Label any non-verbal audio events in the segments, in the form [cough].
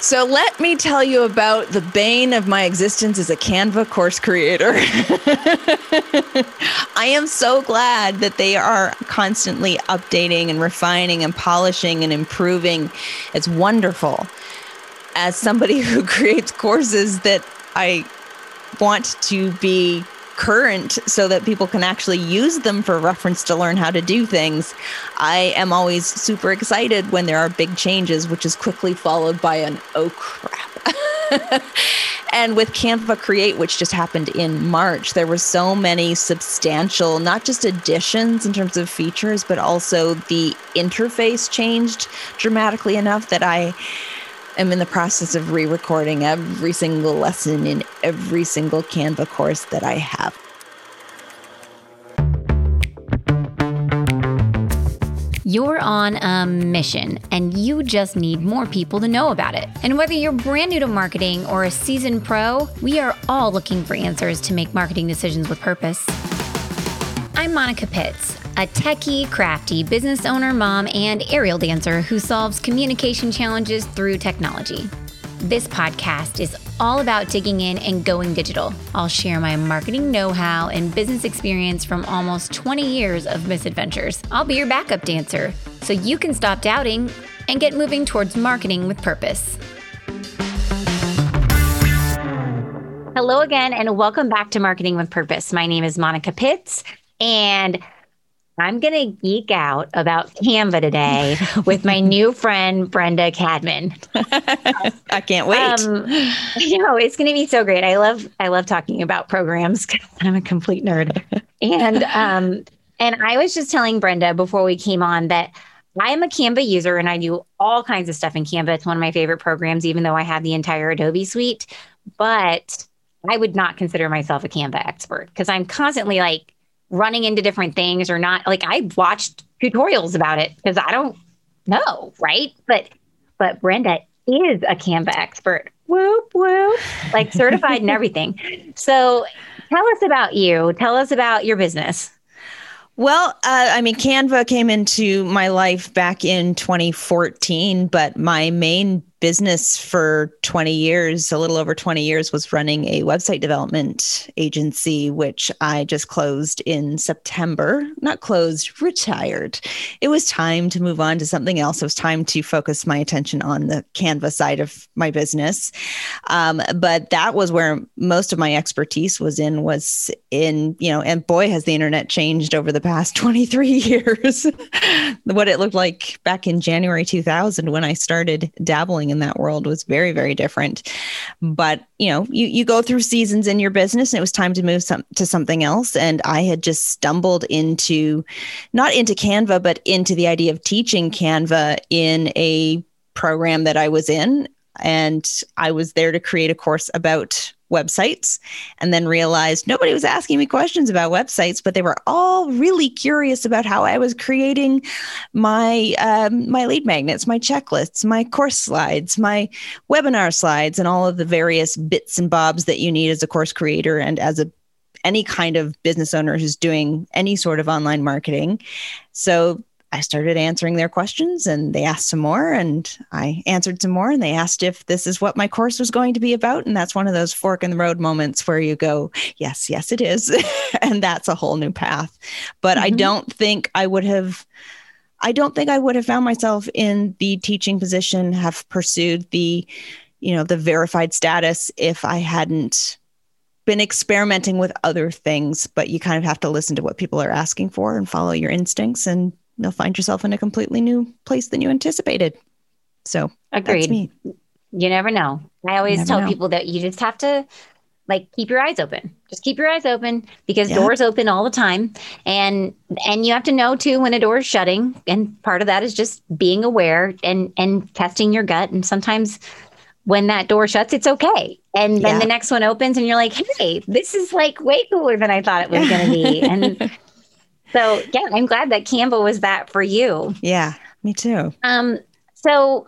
So let me tell you about the bane of my existence as a Canva course creator. [laughs] I am so glad that they are constantly updating and refining and polishing and improving. It's wonderful. As somebody [laughs] who creates courses that I want to be current so that people can actually use them for reference to learn how to do things. I am always super excited when there are big changes, which is quickly followed by an oh crap. [laughs] and with Canva Create, which just happened in March, there were so many substantial, not just additions in terms of features, but also the interface changed dramatically enough that I am in the process of re recording every single lesson in every single Canva course that I have. You're on a mission and you just need more people to know about it. And whether you're brand new to marketing or a seasoned pro, we are all looking for answers to make marketing decisions with purpose. I'm Monica Pitts a techie, crafty business owner, mom, and aerial dancer who solves communication challenges through technology. This podcast is all about digging in and going digital. I'll share my marketing know how and business experience from almost 20 years of misadventures. I'll be your backup dancer so you can stop doubting and get moving towards marketing with purpose. Hello again, and welcome back to Marketing with Purpose. My name is Monica Pitts, and I'm going to geek out about Canva today with my new [laughs] friend, Brenda Cadman. [laughs] I can't wait. Um, you know, it's going to be so great. I love, I love talking about programs [laughs] because I'm a complete nerd. and, um, and I was just telling Brenda before we came on that I am a Canva user and I do all kinds of stuff in Canva. It's one of my favorite programs, even though I have the entire Adobe suite. But I would not consider myself a Canva expert because I'm constantly like, running into different things or not. Like I watched tutorials about it because I don't know, right? But but Brenda is a Canva expert. Whoop whoop, like certified and [laughs] everything. So tell us about you. Tell us about your business. Well, uh, I mean, Canva came into my life back in 2014, but my main business for 20 years, a little over 20 years, was running a website development agency, which I just closed in September. Not closed, retired. It was time to move on to something else. It was time to focus my attention on the Canva side of my business. Um, but that was where most of my expertise was in, was in, you know, and boy, has the internet changed over the past [laughs] 23 years. [laughs] what it looked like back in January 2000 when I started dabbling in that world was very, very different. But, you know, you, you go through seasons in your business and it was time to move some, to something else. And I had just stumbled into, not into Canva, but into the idea of teaching Canva in a program that I was in. And I was there to create a course about websites and then realized nobody was asking me questions about websites but they were all really curious about how i was creating my um, my lead magnets my checklists my course slides my webinar slides and all of the various bits and bobs that you need as a course creator and as a any kind of business owner who's doing any sort of online marketing. So I started answering their questions and they asked some more and I answered some more and they asked if this is what my course was going to be about. And that's one of those fork in the road moments where you go, yes, yes, it is. [laughs] and that's a whole new path. But mm-hmm. I don't think I would have. I don't think I would have found myself in the teaching position, have pursued the, you know, the verified status if I hadn't been experimenting with other things. But you kind of have to listen to what people are asking for and follow your instincts and you'll find yourself in a completely new place than you anticipated. So agreed. You never know. I always tell know. people that you just have to like keep your eyes open. Just keep your eyes open because yeah. doors open all the time. And and you have to know too when a door is shutting. And part of that is just being aware and and testing your gut. And sometimes when that door shuts, it's okay. And then yeah. the next one opens and you're like, hey, this is like way cooler than I thought it was gonna be. And [laughs] So yeah, I'm glad that Canva was that for you. Yeah, me too. Um, so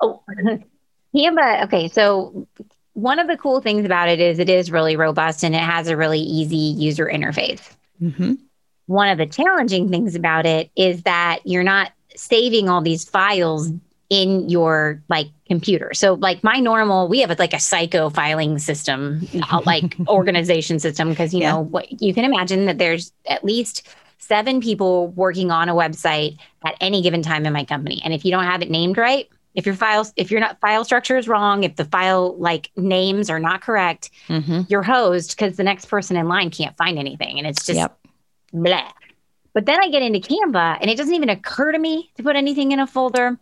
oh, [laughs] Canva, okay, so one of the cool things about it is it is really robust and it has a really easy user interface. Mm-hmm. One of the challenging things about it is that you're not saving all these files in your like computer. So like my normal, we have like a psycho filing system, [laughs] like organization system, because you yeah. know what you can imagine that there's at least seven people working on a website at any given time in my company. And if you don't have it named right, if your files, if your not file structure is wrong, if the file like names are not correct, mm-hmm. you're hosed because the next person in line can't find anything. And it's just yep. blah. But then I get into Canva and it doesn't even occur to me to put anything in a folder.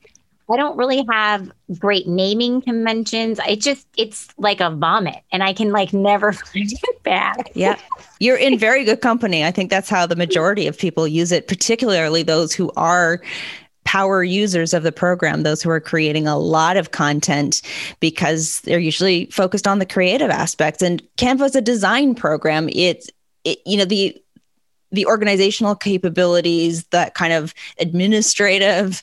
I don't really have great naming conventions. I just it's like a vomit and I can like never [laughs] find it back. yeah. You're in very good company. I think that's how the majority of people use it, particularly those who are power users of the program, those who are creating a lot of content because they're usually focused on the creative aspects. And Canva is a design program. It's it, you know the the organizational capabilities, that kind of administrative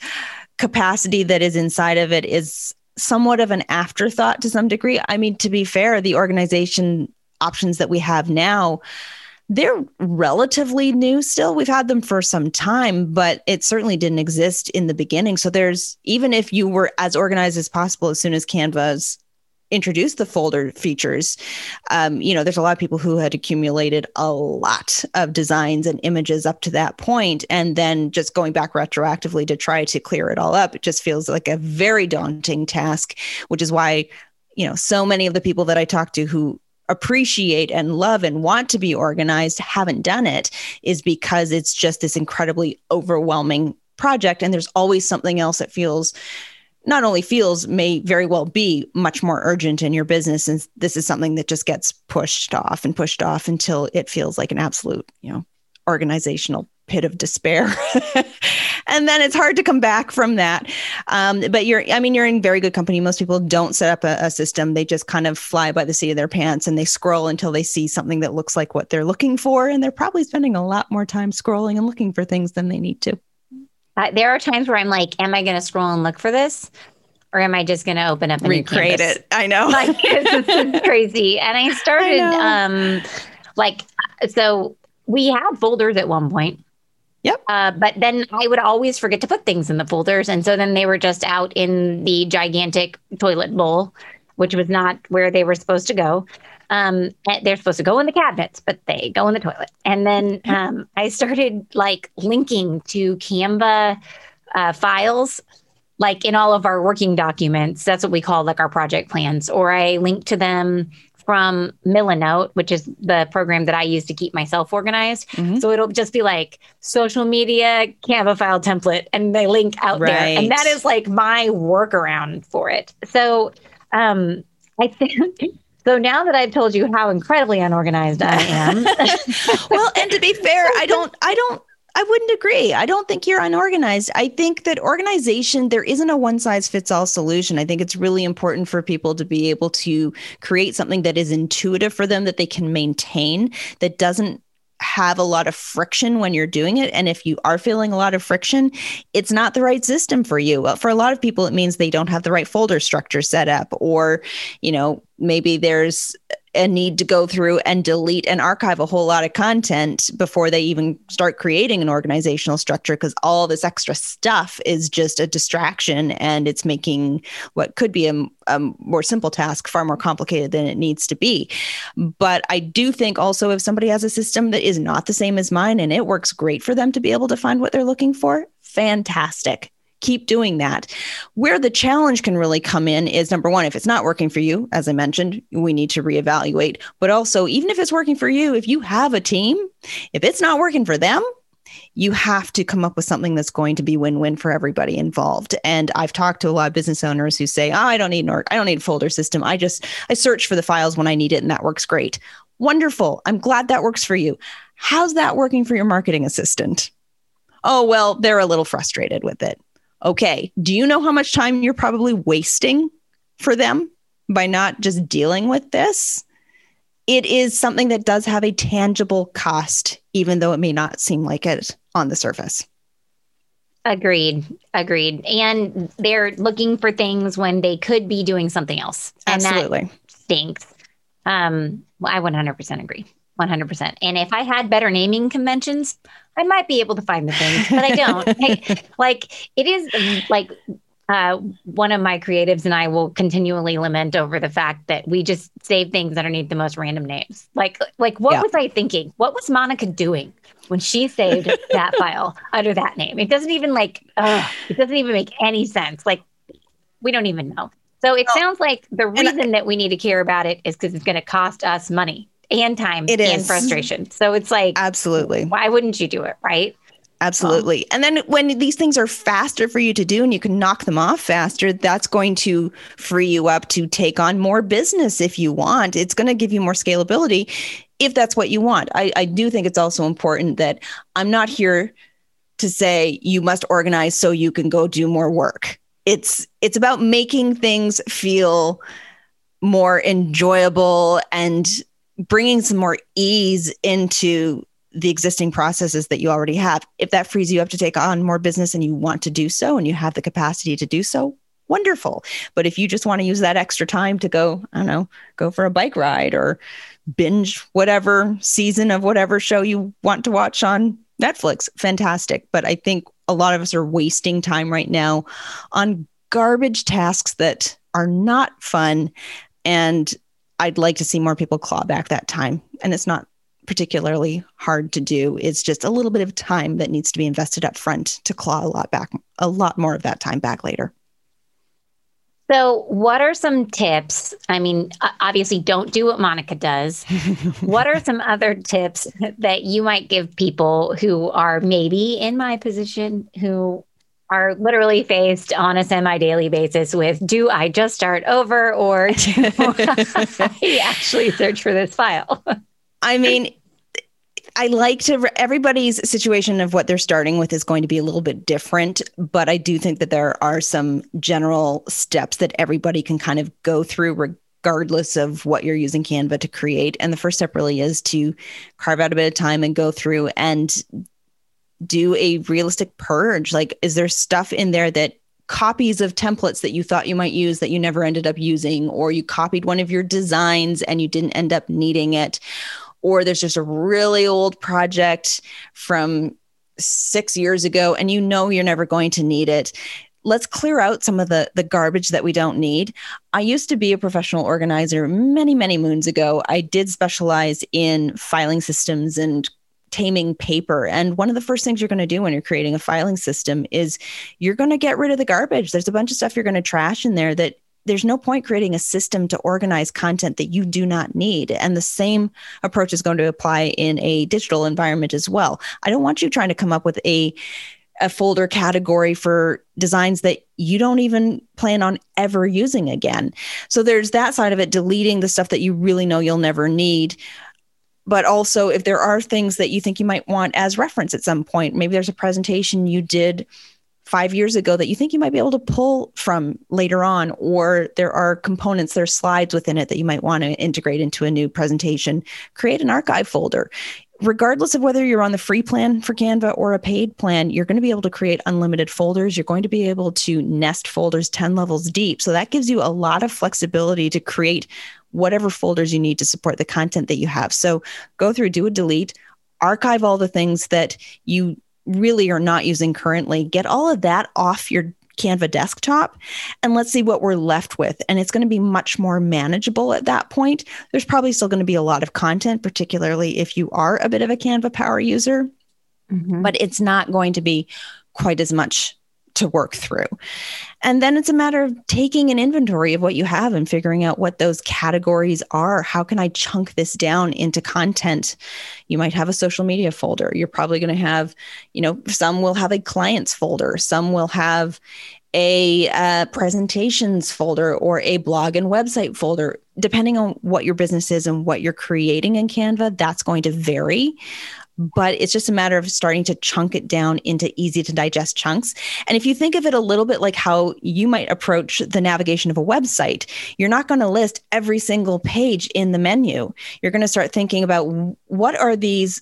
capacity that is inside of it is somewhat of an afterthought to some degree. I mean, to be fair, the organization options that we have now, they're relatively new still. We've had them for some time, but it certainly didn't exist in the beginning. So there's even if you were as organized as possible as soon as Canva's introduced the folder features, um, you know, there's a lot of people who had accumulated a lot of designs and images up to that point, and then just going back retroactively to try to clear it all up, it just feels like a very daunting task, which is why, you know, so many of the people that I talk to who appreciate and love and want to be organized haven't done it is because it's just this incredibly overwhelming project and there's always something else that feels not only feels may very well be much more urgent in your business and this is something that just gets pushed off and pushed off until it feels like an absolute you know organizational pit of despair. [laughs] And then it's hard to come back from that. Um, but you're i mean you're in very good company. Most people don't set up a, a, system. They just kind of fly by the seat of their pants and they scroll until they see something that looks like what they're looking for. And they're probably spending a lot more time scrolling and looking for things than they need to uh, there are times where I'm like, am I going to scroll and look for this? Or am I just going to open up and recreate it? I know. Like, [laughs] this is [laughs] crazy. And I started, I um, like, so we had folders at one point. Yep. Uh, but then I would always forget to put things in the folders. And so then they were just out in the gigantic toilet bowl, which was not where they were supposed to go. Um, they're supposed to go in the cabinets, but they go in the toilet. And then [laughs] um, I started like linking to Canva uh, files, like in all of our working documents. That's what we call like our project plans, or I link to them from Milanote, which is the program that I use to keep myself organized. Mm-hmm. So it'll just be like social media Canva file template, and they link out right. there, and that is like my workaround for it. So um, I think [laughs] so now that I've told you how incredibly unorganized I am. [laughs] well, and to be fair, I don't I don't I wouldn't agree. I don't think you're unorganized. I think that organization, there isn't a one size fits all solution. I think it's really important for people to be able to create something that is intuitive for them, that they can maintain, that doesn't have a lot of friction when you're doing it. And if you are feeling a lot of friction, it's not the right system for you. For a lot of people, it means they don't have the right folder structure set up, or, you know, maybe there's a need to go through and delete and archive a whole lot of content before they even start creating an organizational structure because all this extra stuff is just a distraction and it's making what could be a, a, more simple task far more complicated than it needs to be. But I do think also if somebody has a system that is not the same as mine and it works great for them to be able to find what they're looking for, fantastic keep doing that. Where the challenge can really come in is number one, if it's not working for you, as I mentioned, we need to reevaluate. But also, even if it's working for you, if you have a team, if it's not working for them, you have to come up with something that's going to be win-win for everybody involved. And I've talked to a lot of business owners who say, "Oh, I don't need an org- I don't need a folder system. I just I search for the files when I need it and that works great." Wonderful. I'm glad that works for you. How's that working for your marketing assistant? Oh, well, they're a little frustrated with it okay, do you know how much time you're probably wasting for them by not just dealing with this? It is something that does have a tangible cost, even though it may not seem like it on the surface. Agreed. Agreed. And they're looking for things when they could be doing something else. And Absolutely. That stinks. Um, well, I 100% agree. 100%. And if I had better naming conventions, I might be able to find the things, but I don't. [laughs] like it is like uh, one of my creatives and I will continually lament over the fact that we just save things underneath the most random names. Like, like what yeah. was I thinking? What was Monica doing when she saved [laughs] that file under that name? It doesn't even like, uh, it doesn't even make any sense. Like, we don't even know. So it oh, sounds like the reason I, that we need to care about it is because it's going to cost us money and time it and is. frustration. So it's like, absolutely. Why wouldn't you do it? Right. Absolutely. And then when these things are faster for you to do and you can knock them off faster, that's going to free you up to take on more business if you want. It's going to give you more scalability if that's what you want. I, I do think it's also important that I'm not here to say you must organize so you can go do more work. It's it's about making things feel more enjoyable and bringing some more ease into the existing processes that you already have. If that frees you up to take on more business and you want to do so and you have the capacity to do so, wonderful. But if you just want to use that extra time to go, I don't know, go for a bike ride or binge whatever season of whatever show you want to watch on Netflix, fantastic. But I think a lot of us are wasting time right now on garbage tasks that are not fun. And I'd like to see more people claw back that time. And it's not particularly hard to do. It's just a little bit of time that needs to be invested up front to claw a lot back, a lot more of that time back later. So, what are some tips? I mean, obviously, don't do what Monica does. [laughs] what are some other tips that you might give people who are maybe in my position, who are literally faced on a semi daily basis with do I just start over or do [laughs] I actually search for this file? I mean, I like to, everybody's situation of what they're starting with is going to be a little bit different, but I do think that there are some general steps that everybody can kind of go through regardless of what you're using Canva to create. And the first step really is to carve out a bit of time and go through and do a realistic purge. Like, is there stuff in there that copies of templates that you thought you might use that you never ended up using, or you copied one of your designs and you didn't end up needing it? or there's just a really old project from six years ago and you know you're never going to need it let's clear out some of the the garbage that we don't need. I used to be a professional organizer many many moons ago. I did specialize in filing systems and taming paper. And one of the first things you're going to do when you're creating a filing system is you're going to get rid of the garbage. There's a bunch of stuff you're going to trash in there that there's no point creating a system to organize content that you do not need. And the same approach is going to apply in a digital environment as well. I don't want you trying to come up with a a folder category for designs that you don't even plan on ever using again. So there's that side of it, deleting the stuff that you really know you'll never need. But also, if there are things that you think you might want as reference at some point, maybe there's a presentation you did five years ago that you think you might be able to pull from later on, or there are components, there are slides within it that you might want to integrate into a new presentation, create an archive folder. Regardless of whether you're on the free plan for Canva or a paid plan, you're going to be able to create unlimited folders. You're going to be able to nest folders 10 levels deep. So that gives you a lot of flexibility to create whatever folders you need to support the content that you have. So go through, do a delete, archive all the things that you really are not using currently, get all of that off your Canva desktop and let's see what we're left with. And it's going to be much more manageable at that point. There's probably still going to be a lot of content, particularly if you are a bit of a Canva power user, mm-hmm. but it's not going to be quite as much to work through. And then it's a matter of taking an inventory of what you have and figuring out what those categories are. How can I chunk this down into content? You might have a social media folder. You're probably going to have, you know, some will have a clients folder, some will have a uh, presentations folder or a blog and website folder. Depending on what your business is and what you're creating in Canva, that's going to vary but it's just a matter of starting to chunk it down into easy to digest chunks. And if you think of it a little bit like how you might approach the navigation of a website, you're not going to list every single page in the menu. You're going to start thinking about what are these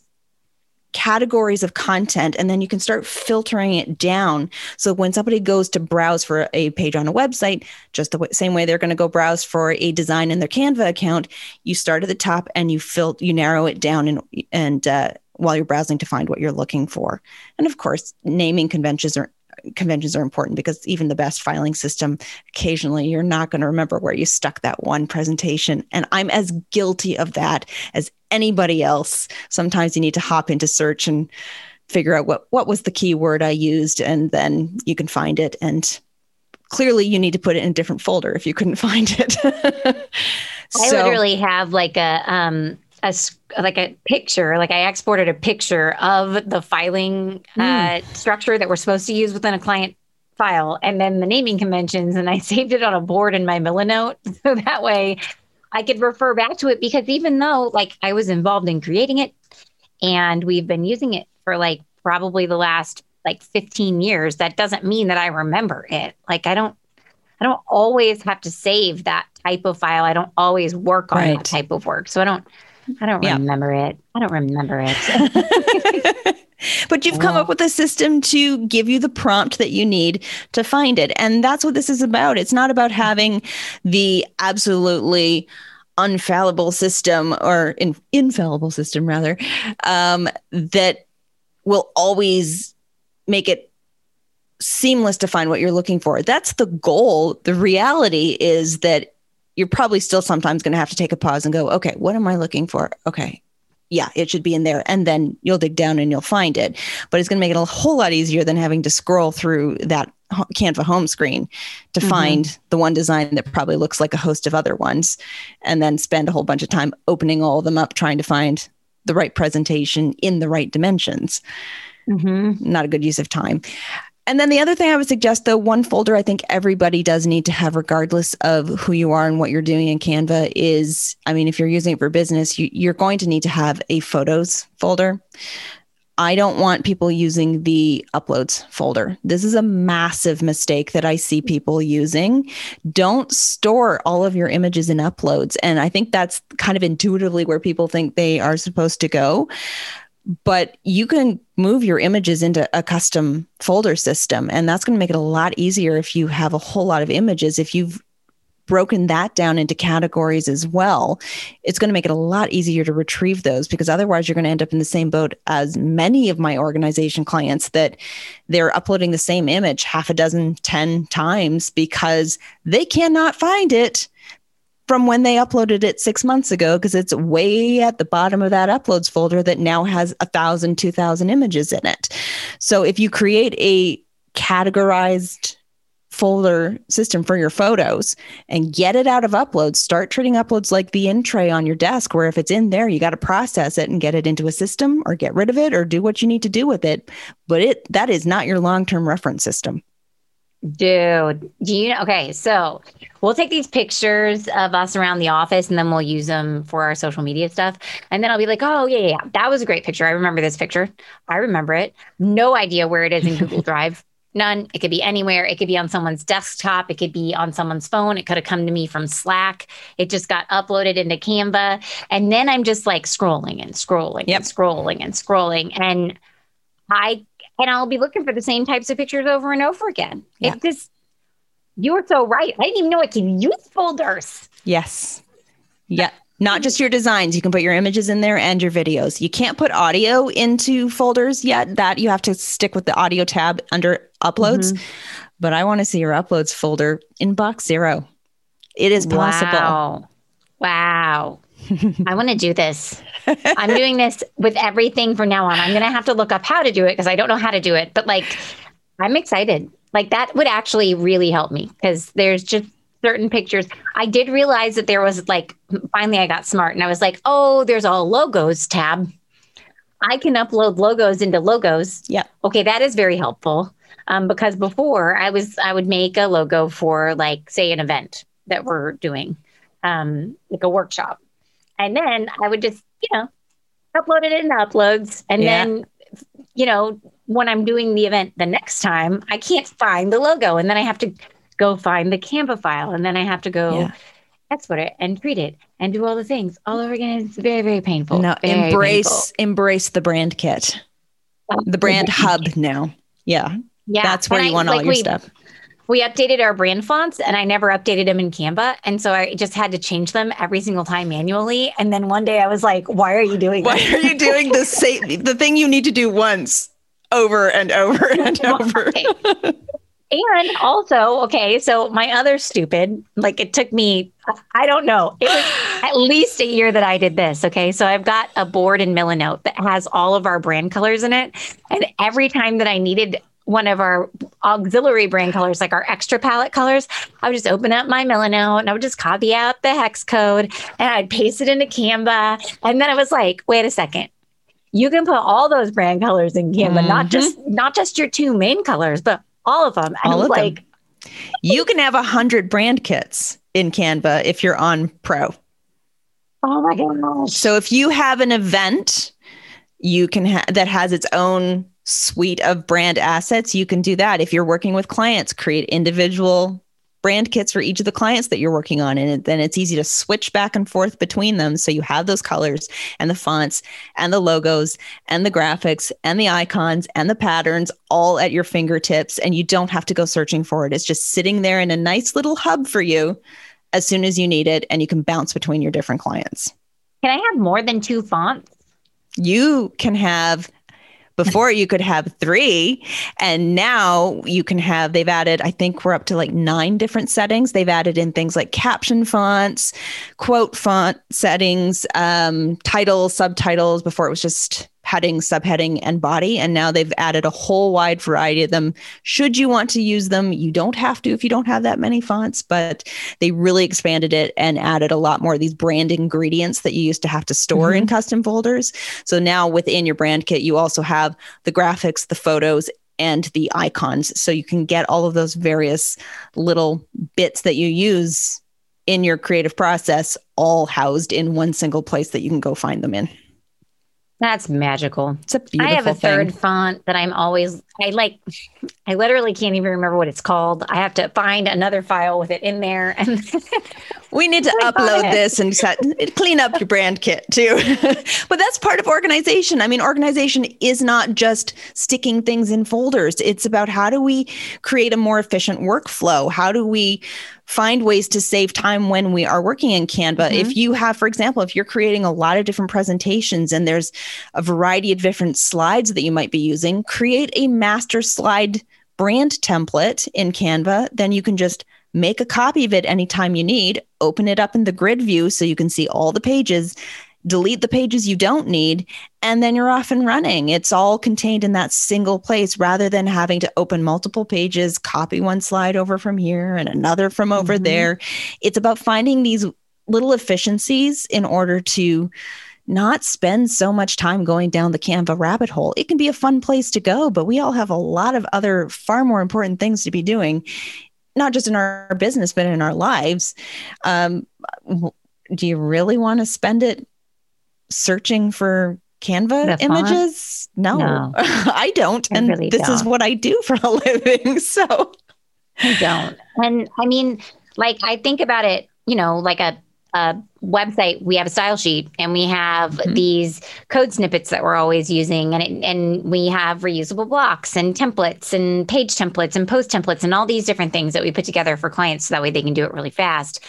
categories of content and then you can start filtering it down so when somebody goes to browse for a page on a website just the same way they're going to go browse for a design in their canva account you start at the top and you fill you narrow it down and and uh, while you're browsing to find what you're looking for. And of course, naming conventions are conventions are important because even the best filing system, occasionally you're not going to remember where you stuck that one presentation. And I'm as guilty of that as anybody else. Sometimes you need to hop into search and figure out what what was the keyword I used, and then you can find it. And clearly, you need to put it in a different folder if you couldn't [laughs] find it. so, I literally have like a um a like a picture like i exported a picture of the filing mm. uh, structure that we're supposed to use within a client file. And then the naming conventions and i [laughs] saved it on a board in my Milanote [laughs] so that way i could refer back to it because even though like i was involved in creating it and we've been using it for like probably the last like 15 years that doesn't mean that i remember it. Like i don't i don't always have to save that type of file. I don't always work on right. that type of work. So i don't I don't yeah. remember it. I don't remember it. [laughs] but you've come up with a system to give you the prompt that you need to find it. And that's what this is about. It's not about having the absolutely unfallible system or in, infallible system, rather, um, that will always make it seamless to find what you're looking for. That's the goal. The reality is that you're probably still sometimes going to have to take a pause and go, okay, what am I looking for? Okay. Yeah, it should be in there. And then you'll dig down and you'll find it. But it's going to make it a whole lot easier than having to scroll through that Canva home screen to mm-hmm. find the one design that probably looks like a host of other ones and then spend a whole bunch of time opening all of them up trying to find the right presentation in the right dimensions. Mm-hmm. Not a good use of time. And then the other thing I would suggest, though, one folder I think everybody does need to have, regardless of who you are and what you're doing in Canva, is I mean, if you're using it for business, you, you're going to need to have a photos folder. I don't want people using the uploads folder. This is a massive mistake that I see people using. Don't store all of your images in uploads. And I think that's kind of intuitively where people think they are supposed to go but you can move your images into a custom folder system and that's going to make it a lot easier if you have a whole lot of images. If you've broken that down into categories as well it's going to make it a lot easier to retrieve those because otherwise you're going to end up in the same boat as many of my organization clients that they're uploading the same image half a dozen 10 times because they cannot find it from when they uploaded it six months ago because it's way at the bottom of that uploads folder that now has a thousand, two thousand images in it. So if you create a categorized folder system for your photos and get it out of uploads, start treating uploads like the in tray on your desk, where if it's in there, you got to process it and get it into a system or get rid of it or do what you need to do with it. But it that is not your long term reference system. Dude, do you know? Okay, so we'll take these pictures of us around the office and then we'll use them for our social media stuff. And then I'll be like, oh, yeah, yeah, that was a great picture. I remember this picture. I remember it. No idea where it is in Google [laughs] Drive. None. It could be anywhere. It could be on someone's desktop. It could be on someone's phone. It could have come to me from Slack. It just got uploaded into Canva. And then I'm just like scrolling and scrolling yep. and scrolling and scrolling. And I and I'll be looking for the same types of pictures over and over again. Yeah. It just, you were so right. I didn't even know I could use folders. Yes. Yeah. Not just your designs. You can put your images in there and your videos. You can't put audio into folders yet. That you have to stick with the audio tab under uploads. Mm-hmm. But I want to see your uploads folder in box zero. It is possible. Wow. Wow. [laughs] I want to do this. I'm doing this with everything from now on. I'm going to have to look up how to do it because I don't know how to do it. But like, I'm excited. Like, that would actually really help me because there's just certain pictures. I did realize that there was like, finally, I got smart and I was like, oh, there's a logos tab. I can upload logos into logos. Yeah. Okay, that is very helpful. Um, because before I was, I would make a logo for like, say, an event that we're doing, um, like a workshop and then I would just, you know, upload it in uploads. And yeah. then, you know, when I'm doing the event the next time, I can't find the logo. And then I have to go find the Canva file. And then I have to go yeah. export it and treat it and do all the things all over again. It's very, very painful. No, very embrace, painful. embrace the brand kit, the brand hub now. Yeah. Yeah. That's where and you I, want like all your we, stuff we updated our brand fonts and I never updated them in Canva. And so I just had to change them every single time manually. And then one day I was like, why are you doing Why are you doing the [laughs] same the thing you need to do once over and over [laughs] and over. And also, okay, so my other stupid, like it took me, I don't know, it was at [gasps] least a year that I did this. Okay. So I've got a board in Milanote that has all of our brand colors in it. And every time that I needed one of our auxiliary brand colors, like our extra palette colors, I would just open up my Milanote and I would just copy out the hex code and I'd paste it into Canva. And then I was like, wait a second. You can put all those brand colors in Canva, mm-hmm. not just not just your two main colors, but all of them. And all of like, them. You can have a hundred brand kits in Canva if you're on Pro. Oh my gosh. So if you have an event, you can ha- that has its own suite of brand assets, you can do that. If you're working with clients, create individual brand kits for each of the clients that you're working on. And then it's easy to switch back and forth between them. So you have those colors and the fonts and the logos and the graphics and the icons and the patterns all at your fingertips. And you don't have to go searching for it. It's just sitting there in a nice little hub for you as soon as you need it. And you can bounce between your different clients. Can I have more than two fonts? You can have before you could have three, and now you can have, they've added, I think we're up to like nine different settings. They've added in things like caption fonts, quote font settings, um, titles, subtitles. Before it was just heading, subheading, and body. And now they've added a whole wide variety of them. Should you want to use them, you don't have to if you don't have that many fonts, but they really expanded it and added a lot more of these brand ingredients that you used to have to store mm-hmm. in custom folders. So now within your brand kit, you also have the graphics, the photos, and the icons. So you can get all of those various little bits that you use in your creative process all housed in one single place that you can go find them in. That's magical. It's a beautiful thing. I have a thing. third font that I'm always I like I literally can't even remember what it's called. I have to find another file with it in there and [laughs] we need to upload this and set, [laughs] clean up your brand kit too. [laughs] but that's part of organization. I mean, organization is not just sticking things in folders. It's about how do we create a more efficient workflow? How do we find ways to save time when we are working in Canva. Mm-hmm. If you have, for example, if you're creating a lot of different presentations and there's a variety of different slides that you might be using, create a master slide brand template in Canva. Then you can just make a copy of it anytime you need, open it up in the grid view so you can see all the pages, delete the pages you don't need, and then you're off and running. It's all contained in that single place rather than having to open multiple pages, copy one slide over from here and another from over mm-hmm. there. It's about finding these little efficiencies in order to not spend so much time going down the Canva rabbit hole. It can be a fun place to go, but we all have a lot of other far more important things to be doing, not just in our business, but in our lives. Um, do you really want to spend it searching for Canva images? No, no. [laughs] I don't. I and really this don't. is what I do for a [laughs] living. So I don't. And I mean, like, I think about it, you know, like a, a website, we have a style sheet and we have mm-hmm. these code snippets that we're always using. And, it, and we have reusable blocks and templates and page templates and post templates and all these different things that we put together for clients so that way they can do it really fast.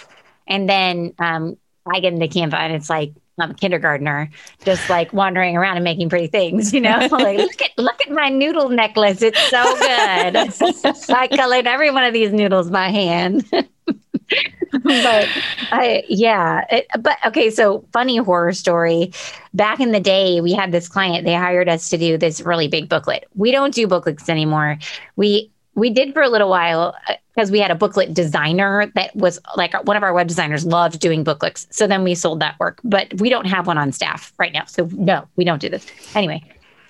And then um, I get into Canva and it's like, I'm a kindergartner, just like wandering around and making pretty things, you know. [laughs] like look at look at my noodle necklace. It's so good. [laughs] I colored every one of these noodles by hand. [laughs] but I yeah. It, but okay, so funny horror story. Back in the day, we had this client, they hired us to do this really big booklet. We don't do booklets anymore. We we did for a little while because uh, we had a booklet designer that was like one of our web designers loved doing booklets. So then we sold that work, but we don't have one on staff right now. So no, we don't do this. Anyway,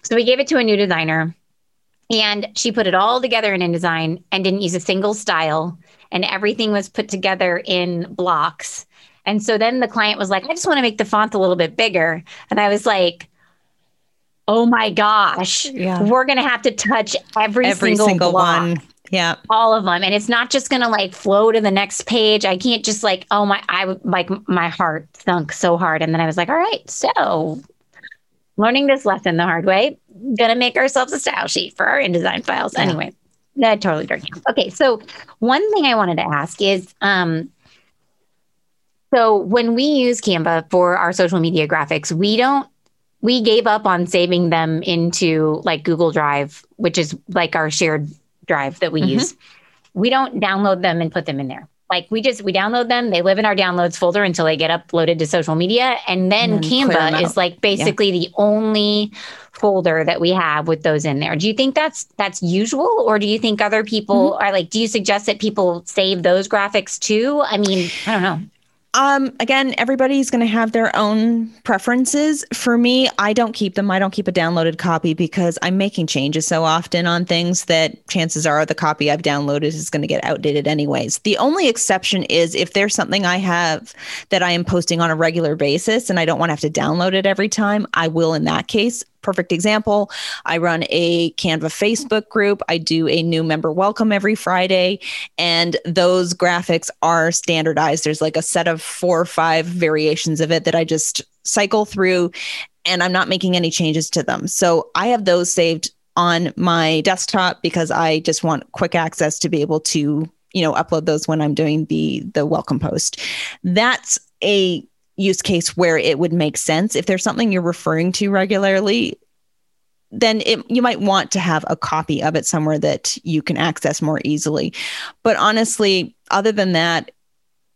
so we gave it to a new designer and she put it all together in InDesign and didn't use a single style and everything was put together in blocks. And so then the client was like, I just want to make the font a little bit bigger. And I was like, oh my gosh, yeah. we're going to have to touch every, every single, single one. Yeah. All of them. And it's not just going to like flow to the next page. I can't just like, oh my, I like my heart sunk so hard. And then I was like, all right, so learning this lesson the hard way, going to make ourselves a style sheet for our InDesign files. Yeah. Anyway, that totally dark. Okay. So one thing I wanted to ask is, um, so when we use Canva for our social media graphics, we don't we gave up on saving them into like Google Drive, which is like our shared drive that we mm-hmm. use. We don't download them and put them in there. Like we just we download them, they live in our downloads folder until they get uploaded to social media, and then, and then Canva is like basically yeah. the only folder that we have with those in there. Do you think that's that's usual, or do you think other people mm-hmm. are like? Do you suggest that people save those graphics too? I mean, I don't know. Um, again, everybody's going to have their own preferences. For me, I don't keep them. I don't keep a downloaded copy because I'm making changes so often on things that chances are the copy I've downloaded is going to get outdated anyways. The only exception is if there's something I have that I am posting on a regular basis and I don't want to have to download it every time, I will in that case perfect example. I run a Canva Facebook group. I do a new member welcome every Friday, and those graphics are standardized. There's like a set of four or five variations of it that I just cycle through, and I'm not making any changes to them. So I have those saved on my desktop because I just want quick access to be able to you know upload those when i'm doing the the welcome post that's a use case where it would make sense. If there's something you're referring to regularly, then it, you might want to have a copy of it somewhere that you can access more easily. But honestly, other than that,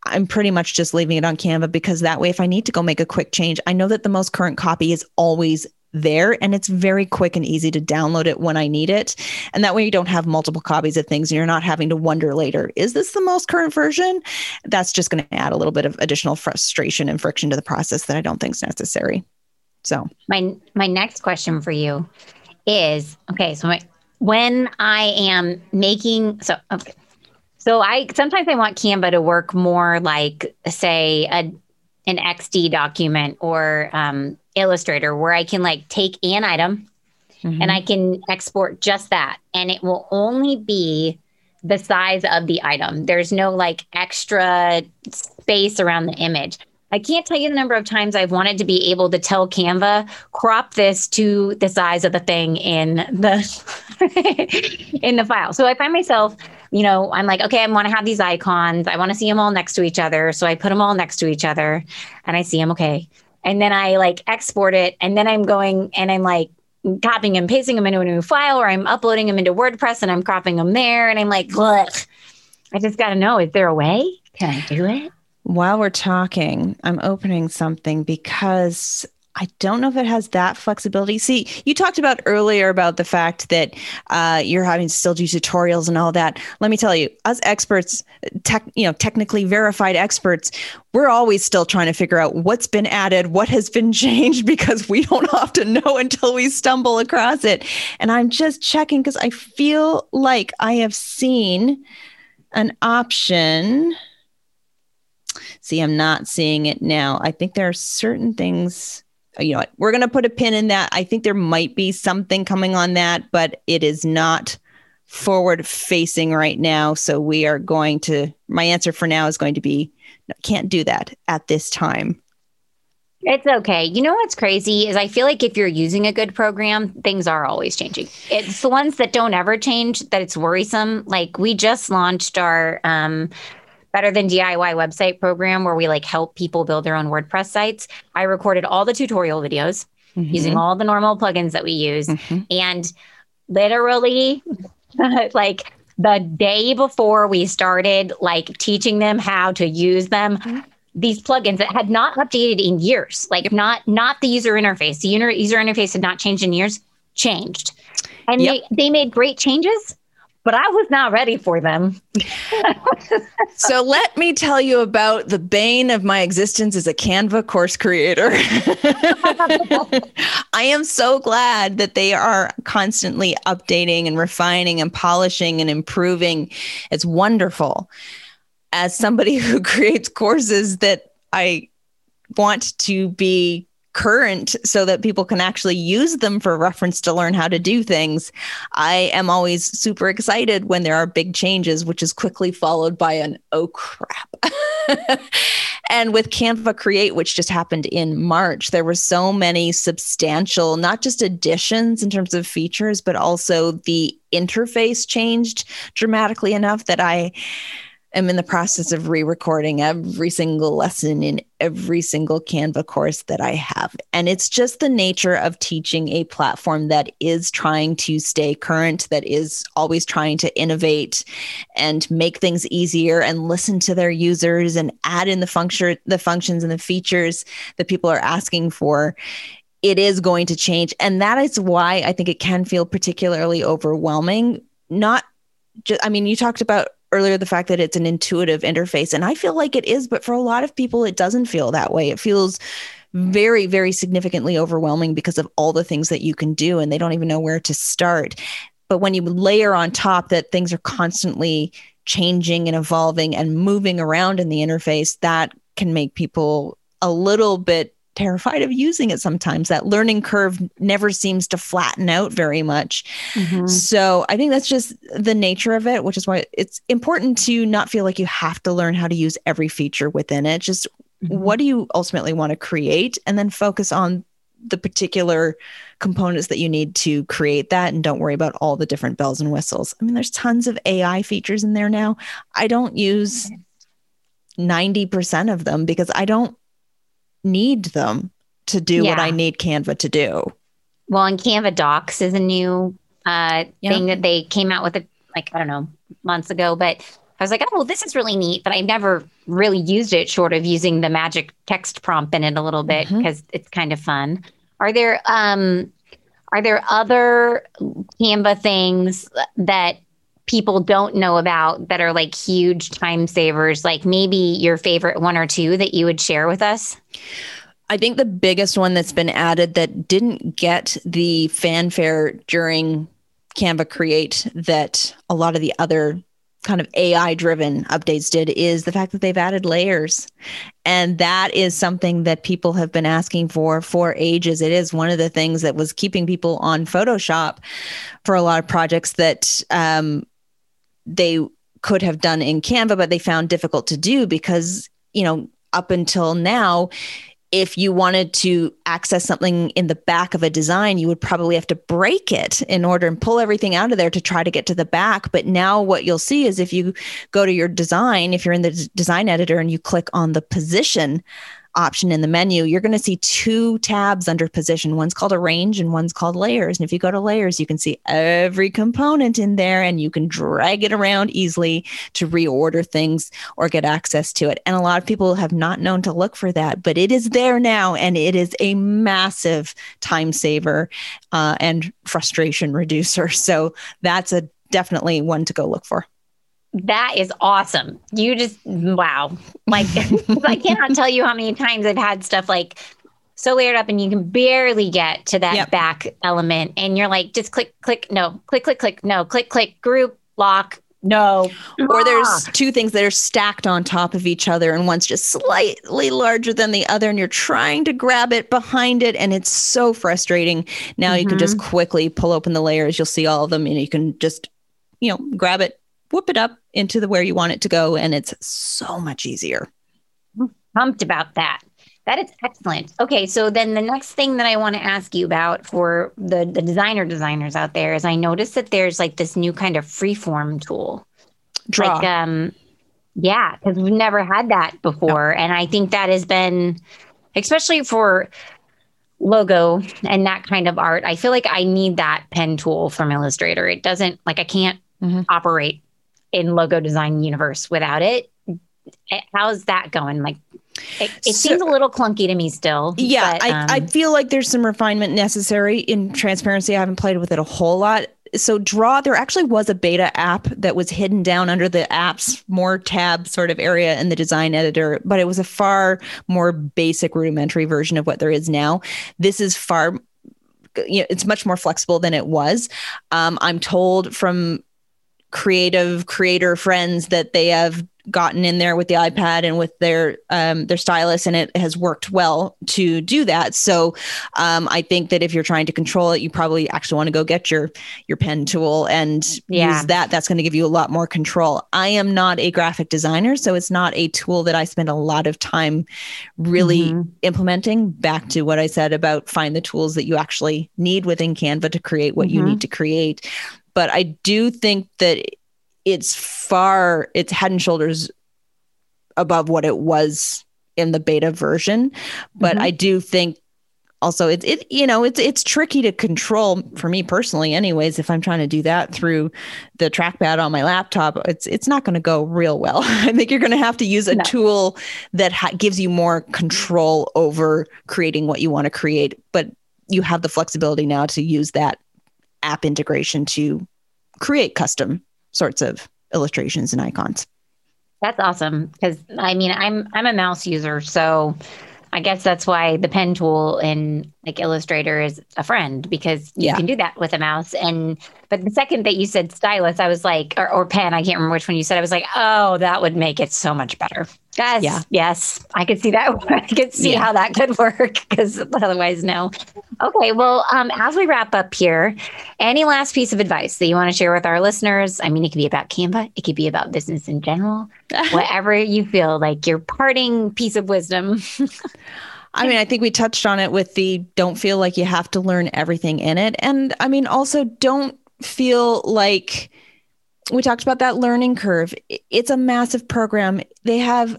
I'm pretty much just leaving it on Canva because that way, if I need to go make a quick change, I know that the most current copy is always there and it's very quick and easy to download it when I need it. And that way you don't have multiple copies of things and you're not having to wonder later, is this the most current version? That's just going to add a little bit of additional frustration and friction to the process that I don't think is necessary. So, my my next question for you is okay, so my, when I am making so okay. So I sometimes I want Canva to work more like say a an XD document or um, Illustrator where I can like take an item mm-hmm. and I can export just that. And it will only be the size of the item. There's no like extra space around the image. I can't tell you the number of times I've wanted to be able to tell Canva, crop this to the size of the thing in the [laughs] in the file. So I find myself, you know, I'm like, okay, I want to have these icons. I want to see them all next to each other. So I put them all next to each other and I see them, okay and then I like export it, and then I'm going and I'm like copying and pasting them into a new file, or I'm uploading them into WordPress and I'm cropping them there, and I'm like, Blech. I just got to know: is there a way? Can I do it? While we're talking, I'm opening something because I don't know if it has that flexibility. See, you talked about earlier about the fact that uh, you're having to still do tutorials and all that. Let me tell you, us experts, tech, you know, technically verified experts, we're always still trying to figure out what's been added, what has been [laughs] changed, because we don't often know until we stumble across it. And I'm just checking because I feel like I have seen an option. See, I'm not seeing it now. I think there are certain things you know what, we're going to put a pin in that. I think there might be something coming on that, but it is not forward facing right now. So we are going to, my answer for now is going to be can't do that at this time. It's okay. You know what's crazy is I feel like if you're using a good program, things are always changing. It's the ones that don't ever change that it's worrisome. Like we just launched our um, Better Than DIY website program where we like help people build their own WordPress sites. I recorded all the tutorial videos mm-hmm. using all the normal plugins that we use. Mm-hmm. And literally, [laughs] like the day before we started like teaching them how to use them, mm-hmm. these plugins that had not updated in years, like not not the user interface. The user interface had not changed in years, changed. And yep. they, they made great changes but I was not ready for them. so let me tell you about the bane of my existence as a Canva course creator. [laughs] I am so glad that they are constantly updating and refining and polishing and improving. It's wonderful. As somebody [laughs] who creates courses that I want to be current so that people can actually use them for reference to learn how to do things. I am always super excited when there are big changes, which is quickly followed by an oh crap. [laughs] and with Canva Create, which just happened in March, there were so many substantial, not just additions in terms of features, but also the interface changed dramatically enough that I am in the process of re recording every single lesson in every single Canva course that I have. And it's just the nature of teaching a platform that is trying to stay current, that is always trying to innovate and make things easier and listen to their users and add in the function the functions and the features that people are asking for it is going to change. And that is why I think it can feel particularly overwhelming. Not just, I mean, you talked about earlier the fact that it's an intuitive interface, and I feel like it is, but for a lot of people, it doesn't feel that way. It feels very, very significantly overwhelming because of all the things that you can do, and they don't even know where to start. But when you layer on top that things are constantly changing and evolving and moving around in the interface, that can make people a little bit terrified of using it sometimes. That learning curve never seems to flatten out very much. Mm-hmm. So I think that's just the nature of it, which is why it's important to not feel like you have to learn how to use every feature within it. Just mm-hmm. what do you ultimately want to create? And then focus on the particular components that you need to create that and don't worry about all the different bells and whistles. I mean, there's tons of AI features in there now. I don't use 90% of them because I don't need them to do yeah. what I need Canva to do. Well, and Canva Docs is a new uh, yeah. thing that they came out with, it, like, I don't know, months ago. But I was like, oh, well, this is really neat. But I've never really used it short of using the magic text prompt in it a little bit because mm-hmm. it's kind of fun. Are there, um, are there other Canva things that people don't know about that are like huge time savers, like maybe your favorite one or two that you would share with us? I think the biggest one that's been added that didn't get the fanfare during Canva Create that a lot of the other kind of AI driven updates did is the fact that they've added layers. And that is something that people have been asking for for ages. It is one of the things that was keeping people on Photoshop for a lot of projects that um, they could have done in Canva, but they found difficult to do because, you know, up until now, if you wanted to access something in the back of a design, you would probably have to break it in order and pull everything out of there to try to get to the back. But now, what you'll see is if you go to your design, if you're in the design editor and you click on the position option in the menu, you're going to see two tabs under position. One's called arrange and one's called layers. And if you go to layers, you can see every component in there and you can drag it around easily to reorder things or get access to it. And a lot of people have not known to look for that, but it is there now and it is a massive time saver uh, and frustration reducer. [laughs] So that's a definitely one to go look for that is awesome. You just wow. Like [laughs] I cannot tell you how many times I've had stuff like so layered up and you can barely get to that yep. back element and you're like just click click no click click click no click click group lock no or there's two things that are stacked on top of each other and one's just slightly larger than the other and you're trying to grab it behind it and it's so frustrating now mm-hmm. you can just mm-hmm. quickly pull open the layers you'll see all of them and you can just you know grab it whoop it up into the where you want it to go and it's so much easier. I'm pumped about that. That is excellent. Okay so then the next thing that i want to ask you about for the the designer designers out there is i noticed that there's like this new kind of freeform tool. Draw. Like, um yeah because we've never had that before no. and i think that has been especially for logo and that kind of art i feel like i need that pen tool from illustrator. It doesn't like i can't mm-hmm. operate in logo design universe without it. Eh, how's that going? Like, it, it so, seems a little clunky to me still. Yeah, but, um, I, I feel like there's some refinement necessary in transparency. I haven't played with it a whole lot. So, Draw, there actually was a beta app that was hidden down under the apps more tab sort of area in the design editor, but it was a far more basic rudimentary version of what there is now. This is far you know, it's much more flexible than it was. Um, I'm told from creative creator friends that they have gotten in there with the iPad and with their um, their stylus, and it has worked well to do that. So um, I think that if you're trying to control it, you probably actually want to go get your your pen tool and yeah. use that. That's going to give you a lot more control. I am not a graphic designer, so it's not a tool that I spend a lot of time really mm-hmm. implementing. Back to what I said about find the tools that you actually need within Canva to create what mm-hmm. you need to create. But I do think that it's far it's head and shoulders above what it was in the beta version but mm-hmm. i do think also it's it you know it's it's tricky to control for me personally anyways if i'm trying to do that through the trackpad on my laptop it's it's not going to go real well [laughs] i think you're going to have to use a no. tool that ha- gives you more control over creating what you want to create but you have the flexibility now to use that app integration to create custom sorts of illustrations and icons that's awesome because i mean i'm i'm a mouse user so I guess that's why the pen tool in like Illustrator is a friend because you yeah. can do that with a mouse. And but the second that you said stylus, I was like, or, or pen, I can't remember which one you said. I was like, oh, that would make it so much better. Yes, yeah. yes, I could see that. [laughs] I could see yeah. how that could work because otherwise, no. Okay, well, um, as we wrap up here, any last piece of advice that you want to share with our listeners? I mean, it could be about Canva, it could be about business in general, [laughs] whatever you feel like your parting piece of wisdom. [laughs] I mean, I think we touched on it with the don't feel like you have to learn everything in it. And I mean, also don't feel like we talked about that learning curve. It's a massive program. They have,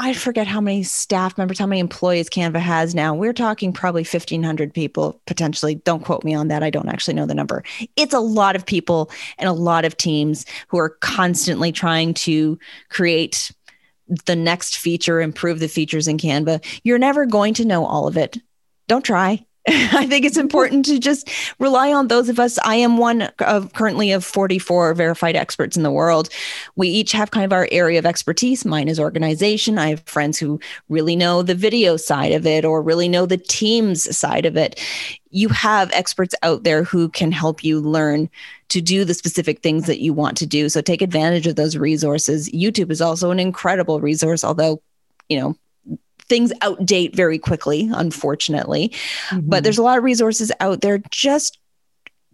I forget how many staff members, how many employees Canva has now. We're talking probably 1,500 people potentially. Don't quote me on that. I don't actually know the number. It's a lot of people and a lot of teams who are constantly trying to create the next feature, improve the features in Canva. You're never going to know all of it. Don't try. [laughs] I think it's important to just rely on those of us. I am one of currently of 44 verified experts in the world. We each have kind of our area of expertise. Mine is organization. I have friends who really know the video side of it or really know the teams side of it. You have experts out there who can help you learn to do the specific things that you want to do. So take advantage of those resources. YouTube is also an incredible resource, although, you know, things outdate very quickly, unfortunately. Mm-hmm. But there's a lot of resources out there. Just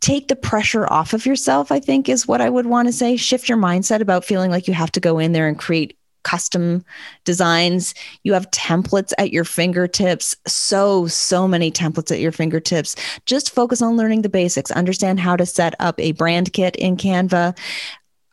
take the pressure off of yourself, I think is what I would want to say. Shift your mindset about feeling like you have to go in there and create custom designs. You have templates at your fingertips. So, so many templates at your fingertips. Just focus on learning the basics. Understand how to set up a brand kit in Canva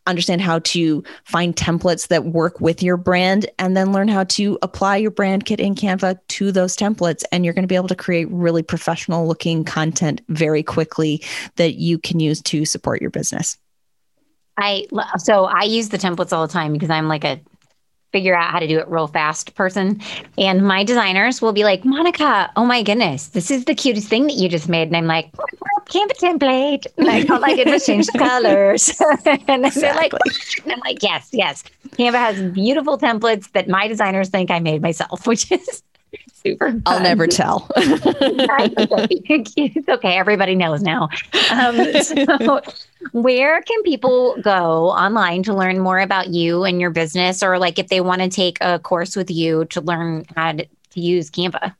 understand how to find templates that work with your brand and then learn how to apply your brand kit in Canva to those templates and you're going to be able to create really professional looking content very quickly that you can use to support your business. I so I use the templates all the time because I'm like a figure out how to do it real fast person. And my designers will be like, Monica, oh my goodness, this is the cutest thing that you just made. And I'm like, Canva template. Like all I did was change the colors. [laughs] and exactly. they're like, and I'm like, yes, yes. Canva has beautiful templates that my designers think I made myself, [laughs] which is super. Fun. I'll never tell. [laughs] it's okay. Everybody knows now. Um, [laughs] so, where can people go online to learn more about you and your business, or like if they want to take a course with you to learn how to, to use Canva?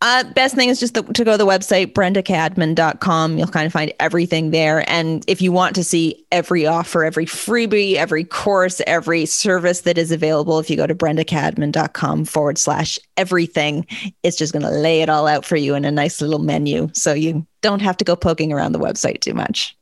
Uh, best thing is just the, to go to the website, brendacadman.com. You'll kind of find everything there. And if you want to see every offer, every freebie, every course, every service that is available, if you go to brendacadman.com forward slash everything, it's just going to lay it all out for you in a nice little menu. So you don't have to go poking around the website too much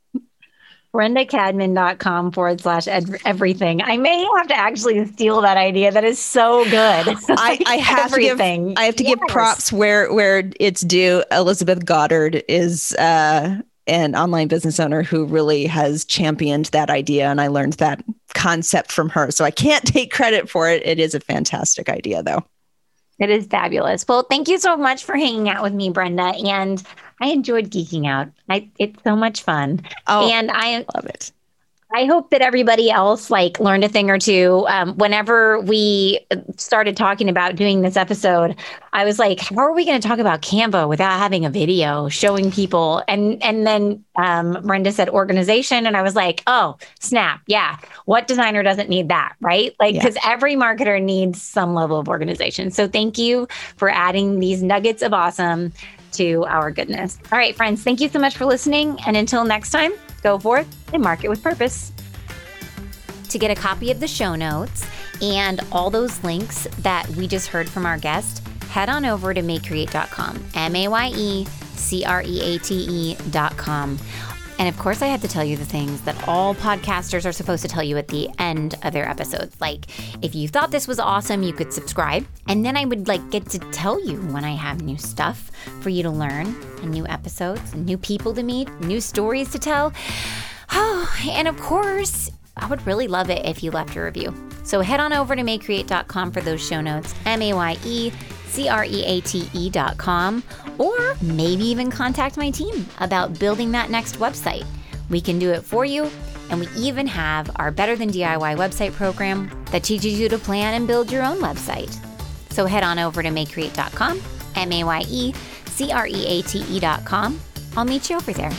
brendacadman.com forward slash everything. I may have to actually steal that idea. That is so good. [laughs] I, I, have everything. to give I have to yes. give props where where it's due. Elizabeth Goddard is uh, an online business owner who really has championed that idea, and I learned that concept from her. So I can't [laughs] take credit for it. It is a fantastic idea, though. It is fabulous. Well, thank you so much for hanging out with me, Brenda. And I enjoyed geeking out. I, it's so much fun. Oh, and I love it. I hope that everybody else like learned a thing or two. Um, whenever we started talking about doing this episode, I was like, "How are we going to talk about Canva without having a video showing people?" And and then um, Brenda said organization, and I was like, "Oh, snap! Yeah, what designer doesn't need that, right? Like, because yeah. every marketer needs some level of organization." So thank you for adding these nuggets of awesome to our goodness. All right, friends, thank you so much for listening. And until next time, go forth and mark it with purpose. To get a copy of the show notes and all those links that we just heard from our guest, head on over to mayecreate.com. M A Y E C R E A T E.com. And of course, I had to tell you the things that all podcasters are supposed to tell you at the end of their episodes. Like, if you thought this was awesome, you could subscribe. And then I would like get to tell you when I have new stuff for you to learn, and new episodes, and new people to meet, new stories to tell. Oh, and of course, I would really love it if you left a review. So head on over to mayecreate.com for those show notes. M A Y E C R E A T E.com, or maybe even contact my team about building that next website. We can do it for you, and we even have our Better Than DIY website program that teaches you to plan and build your own website. So head on over to mayecreate.com, M A Y E C R E A T E.com. I'll meet you over there.